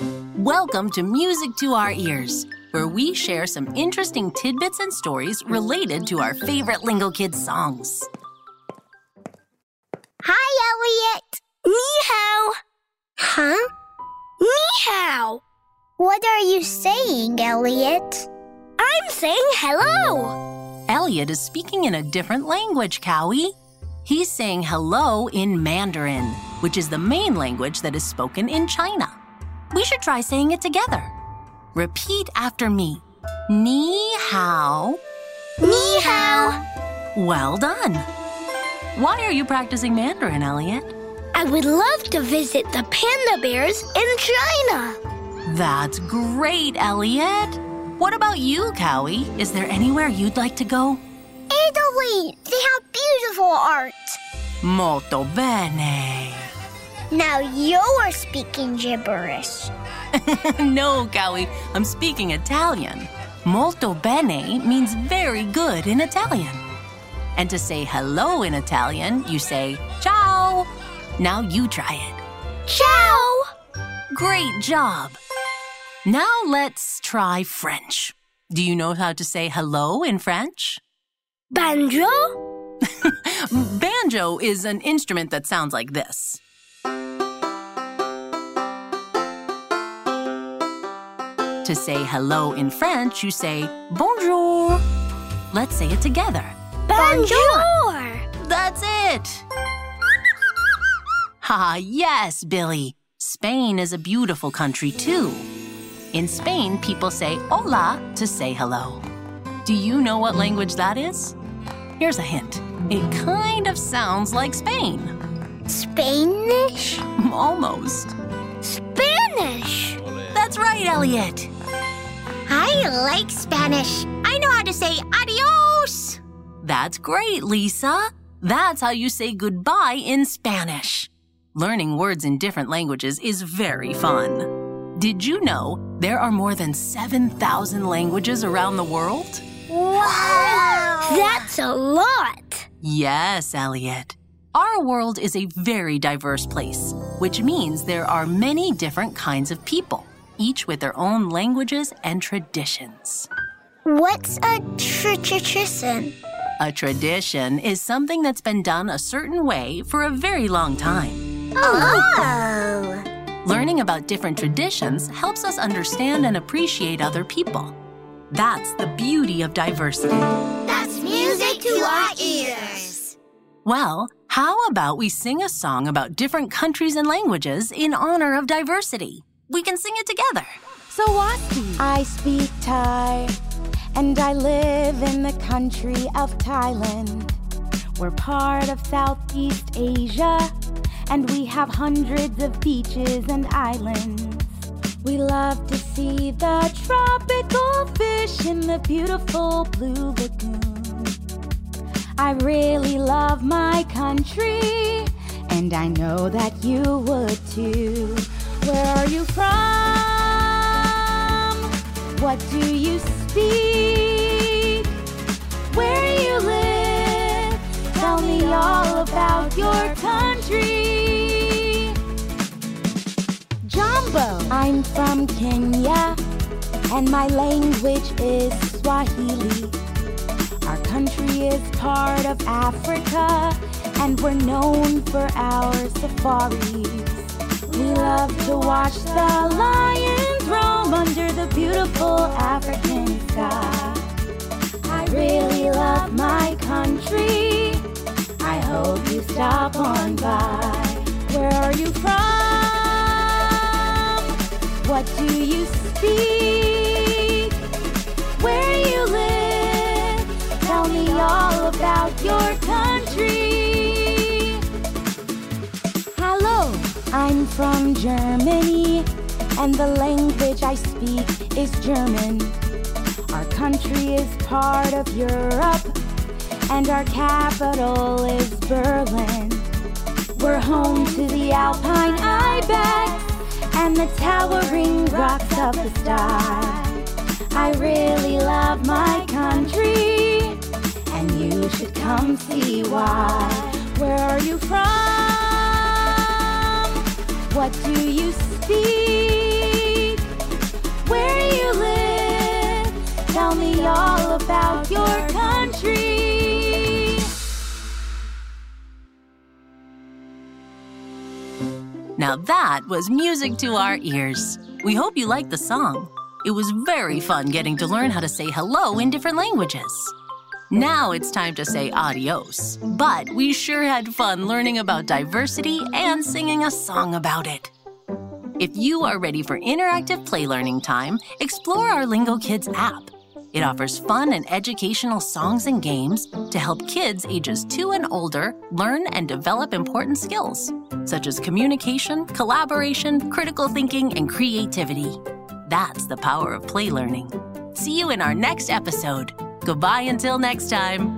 Welcome to Music to Our Ears, where we share some interesting tidbits and stories related to our favorite Lingo Kids songs. Hi, Elliot. Ni hao. Huh? Ni hao. What are you saying, Elliot? I'm saying hello. Elliot is speaking in a different language, Cowy. He's saying hello in Mandarin, which is the main language that is spoken in China. We should try saying it together. Repeat after me. Ni hao. Ni hao. Well done. Why are you practicing Mandarin, Elliot? I would love to visit the panda bears in China. That's great, Elliot. What about you, Cowy? Is there anywhere you'd like to go? Italy! They have beautiful art. Molto bene. Now you're speaking gibberish. no, Cowy, I'm speaking Italian. Molto bene means very good in Italian. And to say hello in Italian, you say ciao. Now you try it. Ciao. Great job. Now let's try French. Do you know how to say hello in French? Banjo. Banjo is an instrument that sounds like this. To say hello in French, you say bonjour. Let's say it together. Bonjour. That's it. Ha, yes, Billy. Spain is a beautiful country too. In Spain, people say hola to say hello. Do you know what language that is? Here's a hint. It kind of sounds like Spain. Spanish? Almost. Spanish. That's right, Elliot. I like Spanish. I know how to say adios. That's great, Lisa. That's how you say goodbye in Spanish. Learning words in different languages is very fun. Did you know there are more than 7,000 languages around the world? Wow! That's a lot. Yes, Elliot. Our world is a very diverse place, which means there are many different kinds of people, each with their own languages and traditions. What's a tradition? A tradition is something that's been done a certain way for a very long time. Oh! Learning about different traditions helps us understand and appreciate other people. That's the beauty of diversity. That's music to our ears. Well, how about we sing a song about different countries and languages in honor of diversity? We can sing it together. So what? I speak Thai, and I live in the country of Thailand. We're part of Southeast Asia, and we have hundreds of beaches and islands. We love to see the tropical fish in the beautiful blue lagoon. I really love my country, and I know that you would too. Where are you from? What do you speak? Where do you live? Tell me all about your country. Jambo. I'm from Kenya, and my language is Swahili. Our country is part of Africa, and we're known for our safaris. We love to watch the lions roam under the beautiful African sky. I really love my country. I hope you stop on by. Where are you from? What do you speak? Where you live? Tell me all about your country. I'm from Germany, and the language I speak is German. Our country is part of Europe, and our capital is Berlin. We're home to the Alpine Ibex and the towering rocks of the sky. I really love my country, and you should come see why. Where are you from? What do you speak? Where do you live? Tell me all about your country. Now that was music to our ears. We hope you liked the song. It was very fun getting to learn how to say hello in different languages. Now it's time to say adios, but we sure had fun learning about diversity and singing a song about it. If you are ready for interactive play learning time, explore our Lingo Kids app. It offers fun and educational songs and games to help kids ages two and older learn and develop important skills, such as communication, collaboration, critical thinking, and creativity. That's the power of play learning. See you in our next episode. Goodbye until next time.